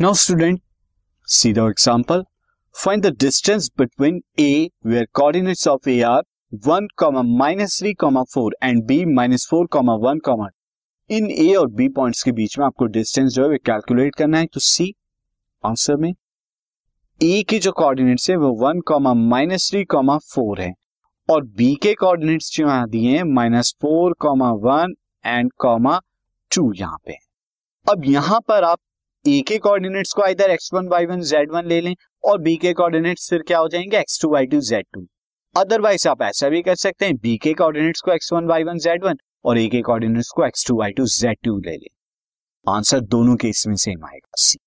Now student, see the example. Find the distance between A where coordinates of minus are 1, minus 3, 4 and B minus 4, 1, इन A और B points के बीच में आपको distance जो है calculate करना है तो सी आंसर में. ए के जो कोऑर्डिनेट्स है वो one comma minus three comma four है और बी के कोऑर्डिनेट्स जो यहाँ दिए हैं minus four comma one and comma two यहाँ पे अब यहाँ पर आप ए के कोऑर्डिनेट्स को इधर x one y one z one ले लें और बी के कोऑर्डिनेट्स फिर क्या हो जाएँगे? X two y two z two otherwise आप ऐसा भी कर सकते हैं बी के कोऑर्डिनेट्स को x one y one z one और ए के कोऑर्डिनेट्स को x two y two z two ले लें। आंसर दोनों केस में सेम आएगा। सी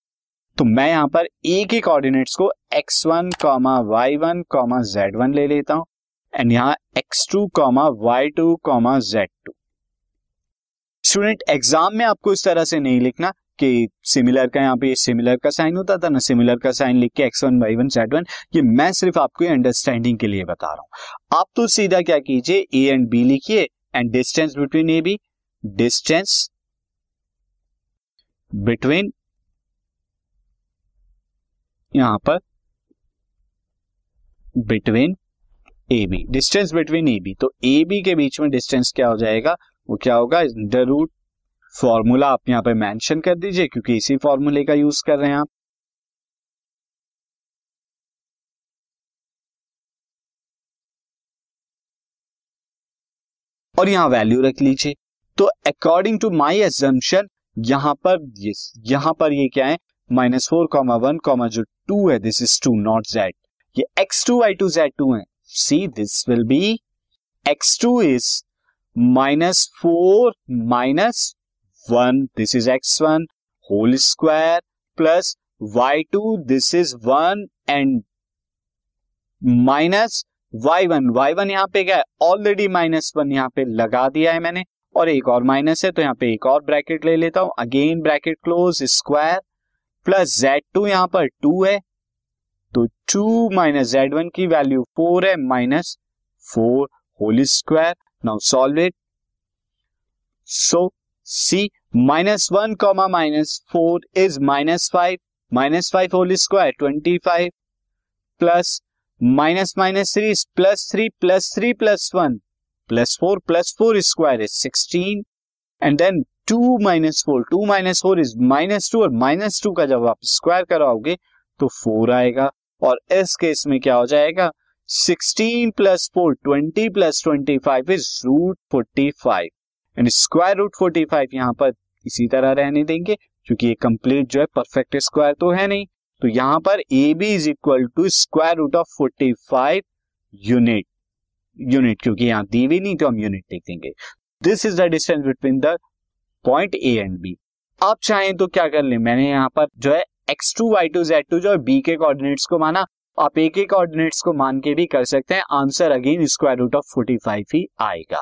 तो मैं यहाँ पर ए के कोऑर्डिनेट्स को x one comma y one comma z one ले लेता हूँ एंड यहाँ x two comma y two comma z two student exam में आपको इस तरह से नहीं लिखना। कि सिमिलर का यहाँ पे सिमिलर का साइन होता था, ना सिमिलर का साइन लिख के x one y one z one ये मैं सिर्फ़ आपको अंडरस्टैंडिंग के लिए बता रहा हूँ। आप तो सीधा क्या कीजिए ए एंड बी लिखिए and distance between A B distance between यहाँ पर between A B distance between A B तो ए बी के बीच में डिस्टेंस क्या हो जाएगा? वो क्या होगा? रूट फॉर्मूला आप यहाँ पे मेंशन कर दीजिए, क्योंकि इसी फॉर्मूले का यूज़ कर रहे हैं आप। और यहाँ वैल्यू रख लीजिए। तो अकॉर्डिंग टू माई एजम्पन यहाँ पर यहाँ पर ये क्या है? Minus four comma one comma जो टू है this is two not z ये x two y two z two है। See this will be x two is minus four minus one this is x one whole square plus y two this is one and minus y one y one यहाँ पे क्या है already minus one यहाँ पे लगा दिया है मैंने, और एक और माइनस है तो यहाँ पे एक और ब्रैकेट ले लेता हूँ। Again bracket close square plus z two यहाँ पर टू है तो टू माइनस जेड वन की वैल्यू फोर है minus four whole square now solve it so see minus one comma minus four is minus five minus five whole square twenty five plus minus minus three plus three plus three plus one plus four plus four square is sixteen and then two minus four two minus four is minus two और minus two का जब आप square कराओगे तो four आएगा। और इस case में क्या हो जाएगा? Sixteen plus four twenty plus twenty five is root forty five and square root forty five यहाँ पर इसी तरह रहने देंगे, क्योंकि ये कंप्लीट जो है परफेक्ट स्क्वायर तो है नहीं। तो यहाँ पर A B is equal to square root of forty five unit unit क्योंकि यहाँ दी भी नहीं तो हम यूनिट लिख देंगे। This is the distance between the point A and B आप चाहें तो क्या कर ले? मैंने यहाँ पर जो है x two y two z two जो बी के कोऑर्डिनेट्स को माना। आप ए के कोऑर्डिनेट्स को मान के भी कर सकते हैं। Answer again square root of forty five ही आएगा।